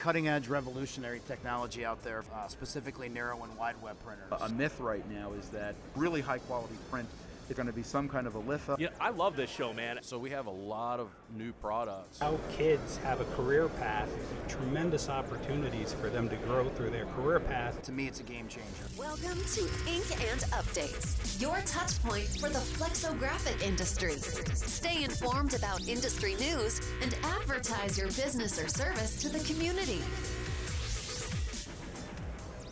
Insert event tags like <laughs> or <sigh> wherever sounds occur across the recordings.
cutting edge, revolutionary technology out there, uh, specifically narrow and wide web printers. A myth right now is that really high quality print is going to be some kind of a litho. Yeah, I love this show, man. So we have a lot of new products. How kids have a career path, tremendous opportunities for them to grow through their career path. To me, it's a game changer. Welcome to Ink and Updates, your touch point for the flexographic industry. Stay informed about industry news and advertise your business or service to the community.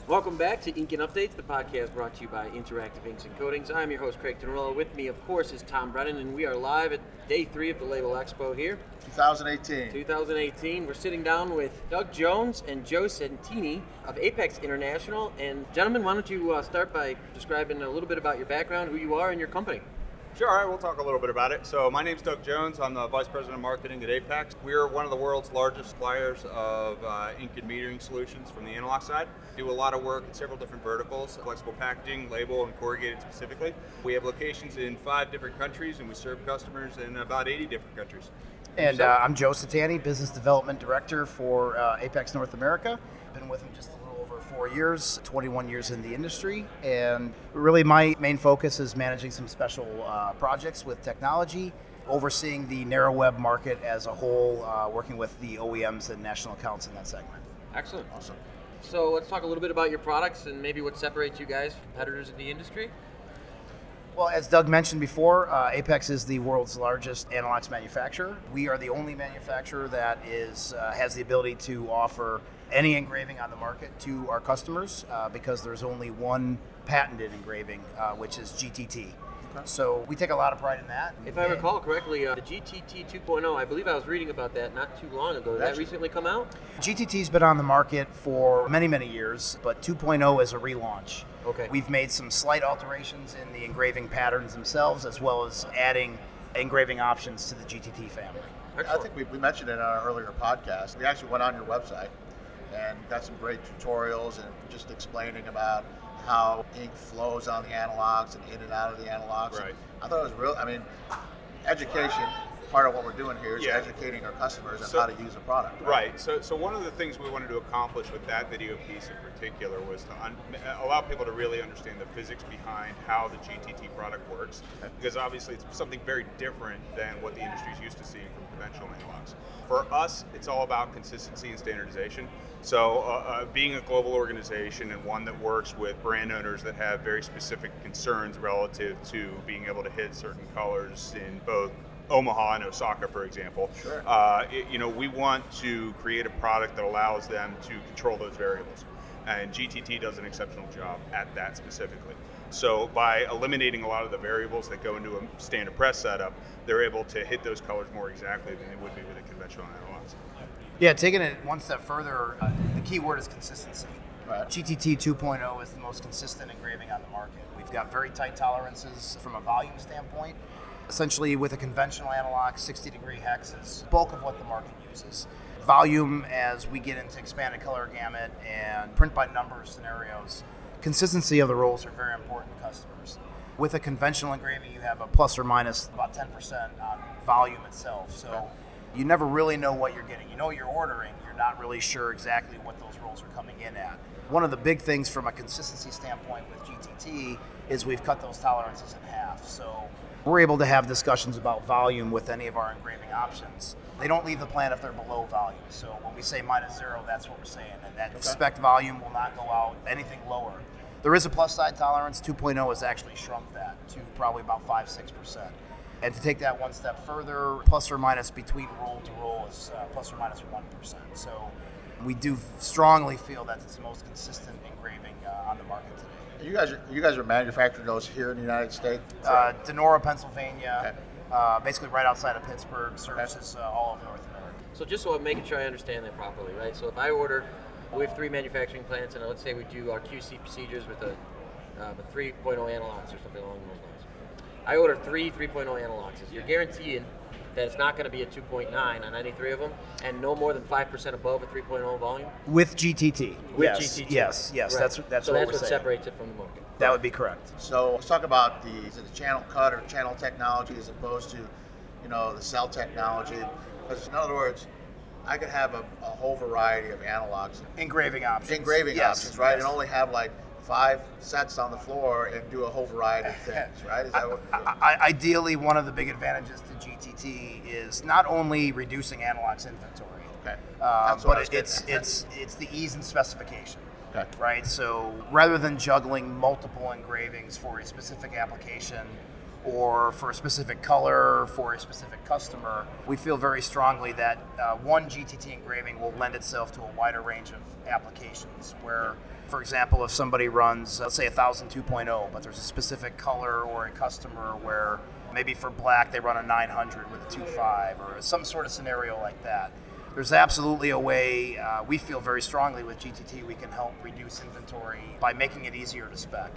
Welcome back to Ink and Updates, the podcast brought to you by Interactive Inks and Coatings. I'm your host, Craig Tenorello. With me, of course, is Tom Brennan, and we are live at day three of the Label Expo here. 2018. 2018. We're sitting down with Doug Jones and Joe Settanni of Apex International. And, gentlemen, why don't you uh, start by describing a little bit about your background, who you are, and your company? Sure, all right, we'll talk a little bit about it. So, my name's Doug Jones. I'm the Vice President of Marketing at Apex. We're one of the world's largest suppliers of uh, ink and metering solutions from the analog side. Do a lot of work in several different verticals flexible packaging, label, and corrugated specifically. We have locations in five different countries, and we serve customers in about 80 different countries. And uh, I'm Joe Settanni, Business Development Director for uh, Apex North America. Been with them just a little four years, 21 years in the industry. And really, my main focus is managing some special uh, projects with technology, overseeing the narrow web market as a whole, uh, working with the OEMs and national accounts in that segment. Excellent. Awesome. So, let's talk a little bit about your products and maybe what separates you guys from competitors in the industry. Well, as Doug mentioned before, uh, Apex is the world's largest anilox manufacturer. We are the only manufacturer that is uh, has the ability to offer any engraving on the market to our customers uh, because there's only one patented engraving, uh, which is GTT. So we take a lot of pride in that. If I recall correctly, uh, the GTT 2.0, I believe I was reading about that not too long ago. Did that recently come out? GTT's been on the market for many, many years, but 2.0 is a relaunch. Okay. We've made some slight alterations in the engraving patterns themselves, as well as adding engraving options to the GTT family. I think we, we mentioned it in our earlier podcast. We actually went on your website and got some great tutorials and just explaining about how ink flows on the anilox and in and out of the anilox. Right. I thought it was real. I mean, education. Part of what we're doing here is Yeah. educating our customers on So- how to use a product. Right. So, so one of the things we wanted to accomplish with that video piece in particular was to un- allow people to really understand the physics behind how the GTT product works, because obviously it's something very different than what the industry is used to seeing from conventional anilox. For us, it's all about consistency and standardization. So, uh, uh, being a global organization and one that works with brand owners that have very specific concerns relative to being able to hit certain colors in both Omaha and Osaka, for example. Sure. Uh, it- you know, we want to create a product that allows them to control those variables, and GTT does an exceptional job at that specifically. So by eliminating a lot of the variables that go into a standard press setup, they're able to hit those colors more exactly than they would be with a conventional anilox. Yeah, taking it one step further, uh, the key word is consistency. Right. GTT 2.0 is the most consistent engraving on the market. We've got very tight tolerances from a volume standpoint. Essentially, with a conventional anilox, 60 degree hex is bulk of what the market uses. Volume, as we get into expanded color gamut and print by number scenarios, consistency of the rolls are very important to customers. With a conventional engraving, you have a plus or minus about 10% on volume itself. So you never really know what you're getting. You know you're ordering, you're not really sure exactly what those rolls are coming in at. One of the big things from a consistency standpoint with GTT is we've cut those tolerances in half. So we're able to have discussions about volume with any of our engraving options. They don't leave the plant if they're below volume. So when we say minus zero, that's what we're saying. And that spec volume will not go out anything lower. There is a plus side tolerance. 2.0 has actually shrunk that to probably about 5 6%. And to take that one step further, plus or minus between roll to roll is uh, plus or minus 1. So we do strongly feel that it's the most consistent engraving uh, on the market today. You guys, are, you guys are manufacturing those here in the United States. Uh, Donora, Pennsylvania, uh, basically right outside of Pittsburgh, services uh, all of North America. So just so I'm making sure I understand that properly, right? So if I order, we have three manufacturing plants, and let's say we do our QC procedures with a, um, a 3.0 anilox or something along those lines. I order three 3.0 anilox. You're guaranteeing that it's not going to be a 2.9 on any three of them, and no more than five percent above a 3.0 volume. With GTT. With yes, GTT. Yes, yes, Right. that's that's so what that's we're what saying. separates it from the market. That would be correct. So let's talk about the, is it the channel cut or channel technology as opposed to, you know, the cell technology. Because in other words, I could have a, a whole variety of anilox, Engraving options. engraving Yes, options, right, yes. and only have like five sets on the floor and do a whole variety of <laughs> things, right? Is that what? I, I- ideally, one of the big advantages to GTT is not only reducing Anilox inventory, Okay. I but it, it's at. it's it's the ease and specification. Okay. Right. So rather than juggling multiple engravings for a specific application or for a specific color for a specific customer, we feel very strongly that uh, one GTT engraving will lend itself to a wider range of applications. Where, for example, if somebody runs, let's say a 1000 2.0, but there's a specific color or a customer where maybe for black they run a 900 with a 2.5 or some sort of scenario like that there's absolutely a way uh, we feel very strongly with GTT we can help reduce inventory by making it easier to spec.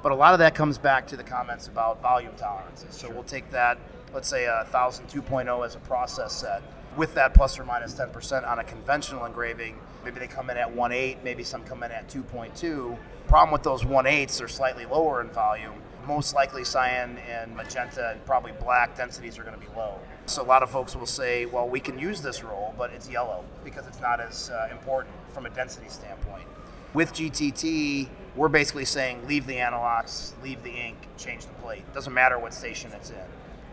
But a lot of that comes back to the comments about volume tolerances. So we'll take that, let's say a 1000 2.0 as a process set. With that plus or minus 10% on a conventional engraving, maybe they come in at 1.8, maybe some come in at 2.2. Problem with those 1.8s, they're slightly lower in volume. Most likely cyan and magenta and probably black densities are going to be low. So a lot of folks will say, well, we can use this roll, but it's yellow because it's not as uh, important from a density standpoint. With GTT, we're basically saying leave the anilox, leave the ink, change the plate. Doesn't matter what station it's in.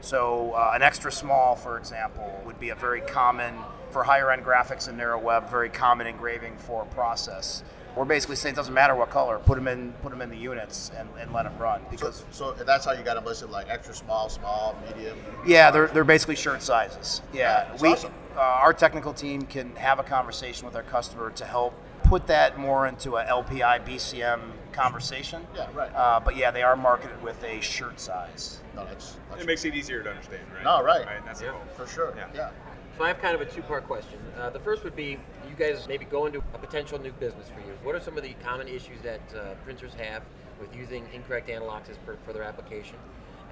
So uh, an extra small, for example, would be a very common for higher end graphics and narrow web, very common engraving for process. We're basically saying it doesn't matter what color, put them in, put them in the units and, and let them run So, because so that's how you got them listed, like extra small, small, medium. yeah, they're, they're basically shirt sizes. Yeah, we awesome. uh, our technical team can have a conversation with our customer to help put that more into a LPI BCM conversation. Yeah, right. Uh, but yeah, they are marketed with a shirt size. No, that's, that's It makes it easier to understand, right? No, right. Right, and that's Yeah. the goal. for sure. Yeah. yeah. So I have kind of a two-part question. Uh, the first would be, you guys maybe go into a potential new business for you. What are some of the common issues that uh, printers have with using incorrect anilox as per, for their application?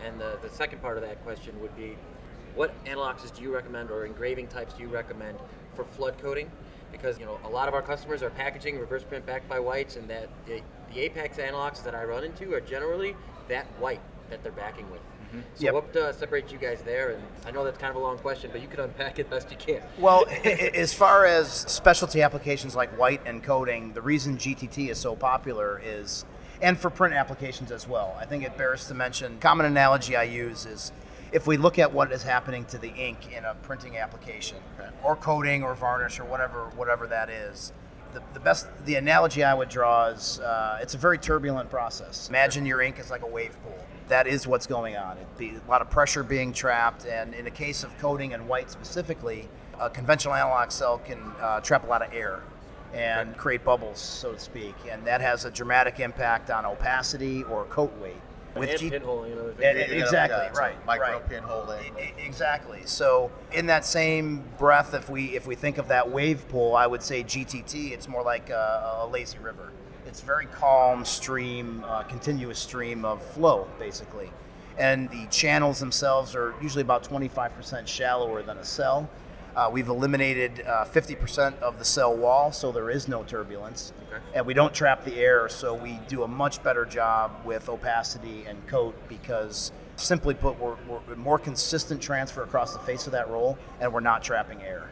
And the, the second part of that question would be, what anilox do you recommend or engraving types do you recommend for flood coating? Because you know a lot of our customers are packaging reverse print backed by whites, and that the, the Apex anilox that I run into are generally that white that they're backing with. So Yep. what uh, separates you guys there? And I know that's kind of a long question, but you can unpack it best you can. Well, <laughs> as far as specialty applications like white and coating, the reason GTT is so popular is, and for print applications as well. I think it bears to mention. Common analogy I use is, if we look at what is happening to the ink in a printing application, or coating, or varnish, or whatever whatever that is. The, the best the analogy I would draw is uh, it's a very turbulent process. Imagine your ink is like a wave pool. That is what's going on. Be, a lot of pressure being trapped, and in the case of coating and white specifically, a conventional anilox cell can uh, trap a lot of air and create bubbles, so to speak, and that has a dramatic impact on opacity or coat weight. And G- pinhole, you know. there's- and- You exactly yeah, it's a right. Micro right. pinholing. Exactly. So in that same breath, if we if we think of that wave pool, I would say GTT. It's more like a, a lazy river. It's very calm stream, uh, continuous stream of flow, basically. And the channels themselves are usually about 25% shallower than a cell. Uh, we've eliminated uh, 50% of the cell wall, so there is no turbulence. And we don't trap the air, so we do a much better job with opacity and coat because, simply put, we're, we're more consistent transfer across the face of that roll, and we're not trapping air.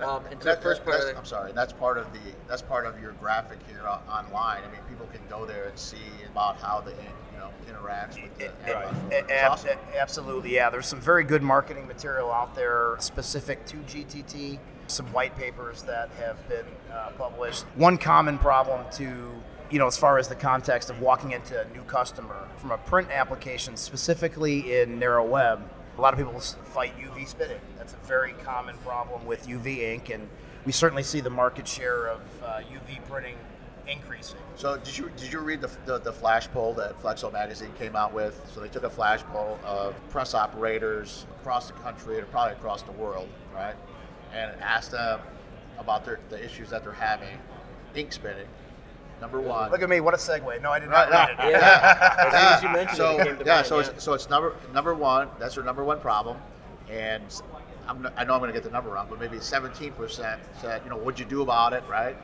Um, and to That- the first that- part of the, I'm sorry. That's part of the that's part of your graphic here on, online. I mean, people can go there and see about how the ink, you know, interacts with the. A- It's ab- awesome. Absolutely, yeah. There's some very good marketing material out there specific to GTT. Some white papers that have been uh, published. One common problem to, you know, as far as the context of walking into a new customer from a print application, specifically in narrow web, a lot of people fight UV spitting. That's a very common problem with UV ink, and we certainly see the market share of uh, UV printing increasing. So did you did you read the, the, the flash poll that Flexo magazine came out with? So they took a flash poll of press operators across the country and probably across the world, right? And asked them about their, the issues that they're having, ink spitting. Number one. Look at me, what a segue. No, I did not yeah, read it. yeah, <laughs> as soon as you <laughs> mentioned so it, it came to yeah, mind, so yeah. it's so it's number number one. That's their number one problem, and I'm, I know I'm going to get the number wrong, but maybe 17% said, you know, what'd you do about it, right?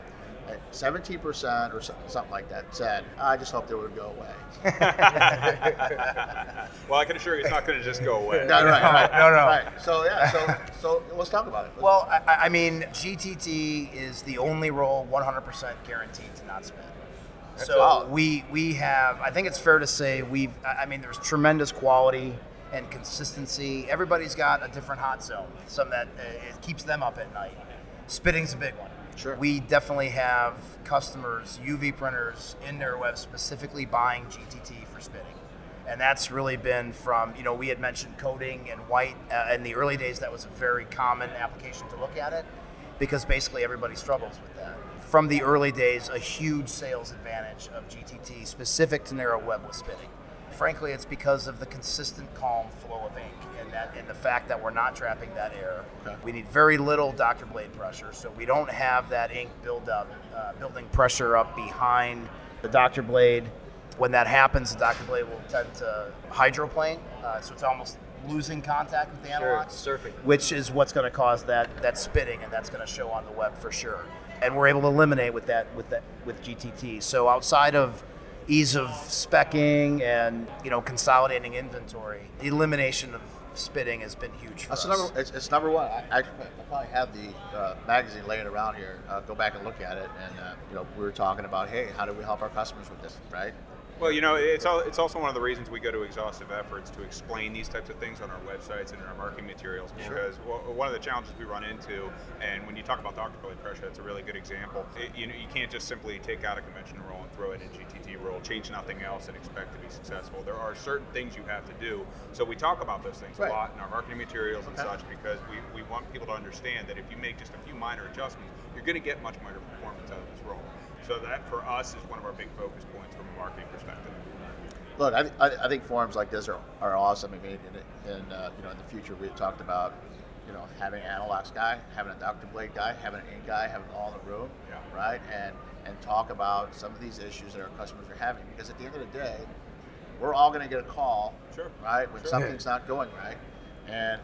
Seventeen percent or something like that said, "I just hope it would go away." <laughs> well, I can assure you, it's not going to just go away. No, right, right, <laughs> No, no. Right. So yeah, so so let's talk about it. Well, I, I mean, GTT is the only roll 100% guaranteed to not spin. So solid. we we have. I think it's fair to say we've. I I mean, there's tremendous quality and consistency. Everybody's got a different hot zone, some that uh, it keeps them up at night. Spitting's a big one. Sure. We definitely have customers, UV printers in their web specifically buying GTT for spinning. And that's really been from, you know, we had mentioned coating and white. Uh, in the early days, that was a very common application to look at it because basically everybody struggles with that. From the early days, a huge sales advantage of GTT specific to narrow web was spitting. Frankly, it's because of the consistent, calm flow of ink and that and the fact that we're not trapping that air. We need very little Dr. Blade pressure, so we don't have that ink build up, uh, building pressure up behind the Dr. Blade. When that happens, the Dr. Blade will tend to hydroplane, uh, so it's almost losing contact with the Sure, anilox surfing. which is what's going to cause that that spitting, and that's going to show on the web for sure. And we're able to eliminate with that with that with GTT. So outside of ease of specking and you know consolidating inventory, the elimination of spitting has been huge for That's us. number. It's, it's number one. I, I, I probably have the uh, magazine laying around here. Uh, go back and look at it, and uh, you know we were talking about, hey, how do we help our customers with this, right? Well, you know, it's all, it's also one of the reasons we go to exhaustive efforts to explain these types of things on our websites and in our marketing materials. Because well, one of the challenges we run into, and when you talk about Dr. Blade pressure, that's a really good example. It, you know, you can't just simply take out a conventional roll and throw it in GTT roll, change nothing else, and expect to be successful. There are certain things you have to do. So we talk about those things Right. a lot in our marketing materials and Okay. such because we, we want people to understand that if you make just a few minor adjustments, you're going to get much better performance out of this roll. So that for us is one of our big focus points from a marketing perspective. Look, I, I, I think forums like this are, are awesome. I mean, in, in uh, you know in the future we talked about you know having an anilox guy, having a Dr. Blade guy, having an ink guy, having all in the room, Yeah. right? And and talk about some of these issues that our customers are having because at the end of the day, we're all going to get a call, Sure. right, when Sure. something's not going right, and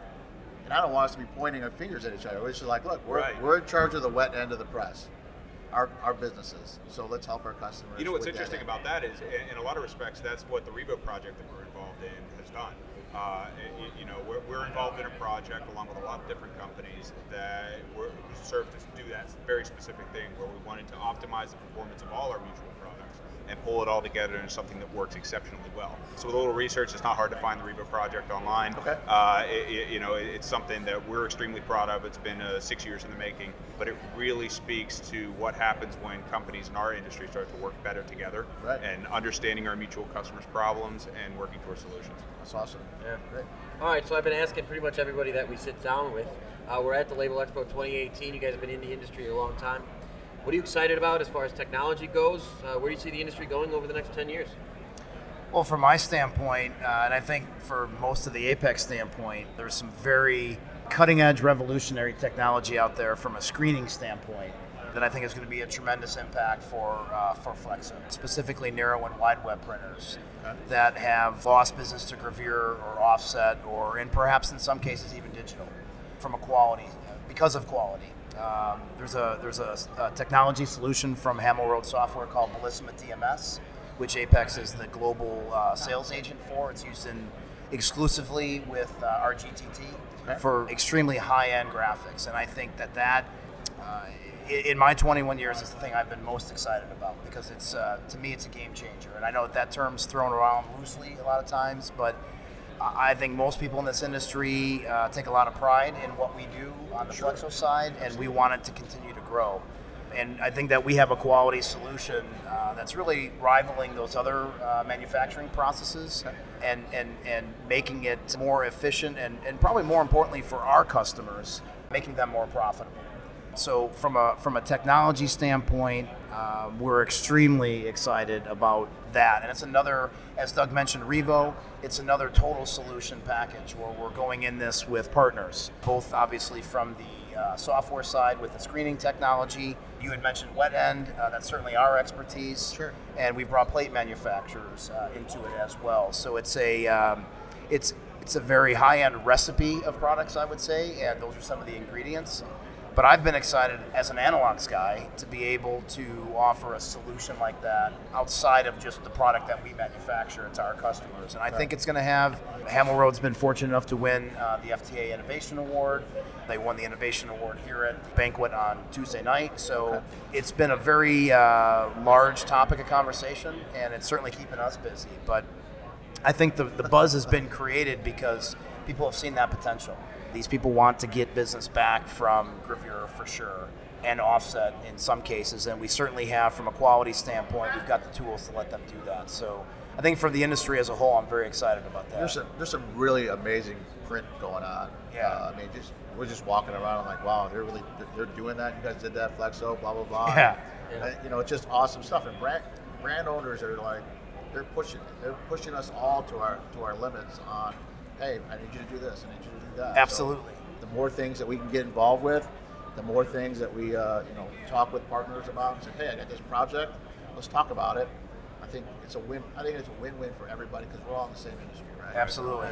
and I don't want us to be pointing our fingers at each other. We're just like, look, we're, Right. we're in charge of the wet end of the press, our, our businesses. So let's help our customers. You know what's with that interesting about that is, in- in a lot of respects, that's what the Revo project that we're involved in has done. Uh, y- you know, we're, we're involved in a project along with a lot of different companies that were, serve to do that very specific thing, where we wanted to optimize the performance of all our mutual products and pull it all together into something that works exceptionally well. So with a little research, it's not hard to find the Revo project online. Okay. Uh, it, it- you know, it- it's something that we're extremely proud of. It's been uh, six years in the making, but it really speaks to what happens when companies in our industry start to work better together Right. and understanding our mutual customers' problems and working towards solutions. That's awesome. Yeah. Great. All right, so I've been asking pretty much everybody that we sit down with. Uh, we're at the Label Expo 2018. You guys have been in the industry a long time. What are you excited about as far as technology goes? Uh, where do you see the industry going over the next 10 years? Well, from my standpoint, uh, and I think for most of the Apex standpoint, there's some very cutting edge, revolutionary technology out there from a screening standpoint that I think is going to be a tremendous impact for uh, for Flexo, specifically narrow and wide web printers that have lost business to gravure or offset, or and perhaps in some cases even digital, from a quality because of quality. Um, there's a there's a, a technology solution from Hamillroad Software called Bellissima DMS, which Apex is the global uh, sales agent for. It's used in exclusively with uh, our GTT for extremely high-end graphics, and I think that that uh, in my 21 years is the thing I've been most excited about because it's uh, to me it's a game changer, and I know that that term's thrown around loosely a lot of times, but I think most people in this industry uh, take a lot of pride in what we do on the Flexo side, and we want it to continue to grow. And I think that we have a quality solution uh, that's really rivaling those other uh, manufacturing processes and, and, and making it more efficient and, and probably more importantly for our customers, making them more profitable. So from a from a technology standpoint, um, we're extremely excited about that, and it's another, as Doug mentioned, Revo. It's another total solution package where we're going in this with partners, both obviously from the uh, software side with the screening technology. You had mentioned wet end. Uh, that's certainly our expertise. Sure. And we've brought plate manufacturers uh, into it as well. So it's a um, it's it's a very high end recipe of products, I would say, and those are some of the ingredients But I've been excited as an anilox guy to be able to offer a solution like that outside of just the product that we manufacture to our customers. And I think it's going to have. Hamillroad's been fortunate enough to win uh, the FTA Innovation Award. They won the Innovation Award here at the banquet on Tuesday night. So it's been a very uh, large topic of conversation, and it's certainly keeping us busy. But I think the, the buzz has been created because people have seen that potential. These people want to get business back from Gravure for sure, and offset in some cases, and we certainly have from a quality standpoint. We've got the tools to let them do that. So I think for the industry as a whole, I'm very excited about that. There's some there's some really amazing print going on. Yeah. Uh, I mean, just we're just walking around. I'm like, wow, they're really they're doing that. You guys did that, Flexo, blah blah blah. Yeah. Uh, you know, it's just awesome stuff. And brand brand owners are like, they're pushing. They're pushing us all to our to our limits on. Hey, I need you to do this. I need you to do that. So Absolutely. the more things that we can get involved with, the more things that we uh, you know talk with partners about and say, hey, I got this project. Let's talk about it. I think it's a win. I think it's a win-win for everybody because we're all in the same industry, right? Absolutely.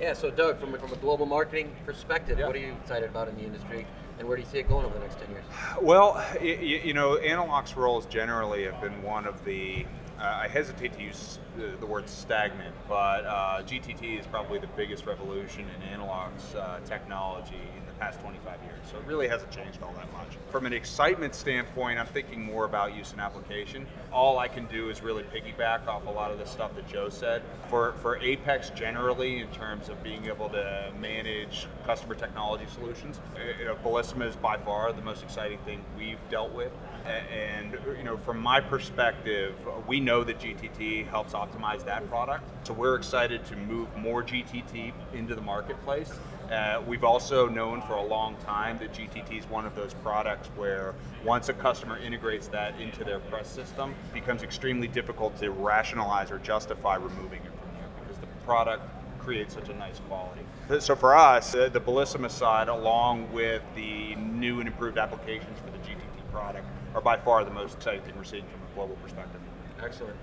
Yeah, so Doug, from, from a global marketing perspective, what are you excited about in the industry, and where do you see it going over the next 10 years? Well, y- y- you know, Anilox rolls generally have been one of the. Uh, I hesitate to use the, word stagnant, but uh, GTT is probably the biggest revolution in anilox uh, technology in the past 25 years. So it really hasn't changed all that much. From an excitement standpoint, I'm thinking more about use and application. All I can do is really piggyback off a lot of the stuff that Joe said. For for Apex generally, in terms of being able to manage customer technology solutions, uh, you know, Bellissima is by far the most exciting thing we've dealt with. And you know, from my perspective, we know that GTT helps optimize that product. So we're excited to move more GTT into the marketplace. Uh, we've also known for a long time that GTT is one of those products where once a customer integrates that into their press system, it becomes extremely difficult to rationalize or justify removing it from there because the product creates such a nice quality. So for us, uh, the Bellissima side, along with the new and improved applications for the GTT product, are by far the most exciting thing we're seeing from a global perspective. Excellent.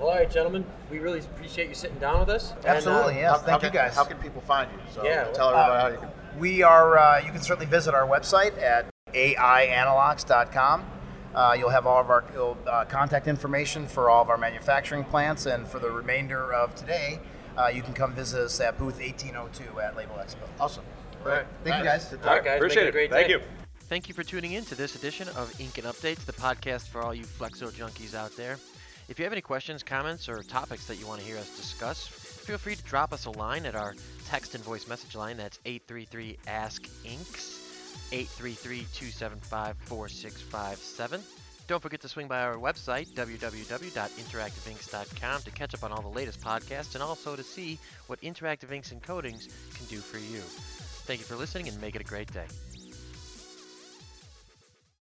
Well, all right, gentlemen, we really appreciate you sitting down with us. And, uh, Absolutely, yes. How- Thank how you guys. How can people find you? So Yeah, tell Uh, everybody how you can. we are, uh, you can certainly visit our website at aianilox.com. Uh, you'll have all of our uh, contact information for all of our manufacturing plants, and for the remainder of today, uh, you can come visit us at booth 1802 at Label Expo. Awesome. All right. Thank you, guys. All right, guys. Appreciate make it. a great Thank day. you. Thank you for tuning in to this edition of Ink and Updates, the podcast for all you Flexo junkies out there. If you have any questions, comments, or topics that you want to hear us discuss, feel free to drop us a line at our text and voice message line. That's 833 Ask Inks, 833 275 4657. Don't forget to swing by our website, www.interactiveinks.com, to catch up on all the latest podcasts and also to see what Interactive Inks and Coatings can do for you. Thank you for listening and make it a great day.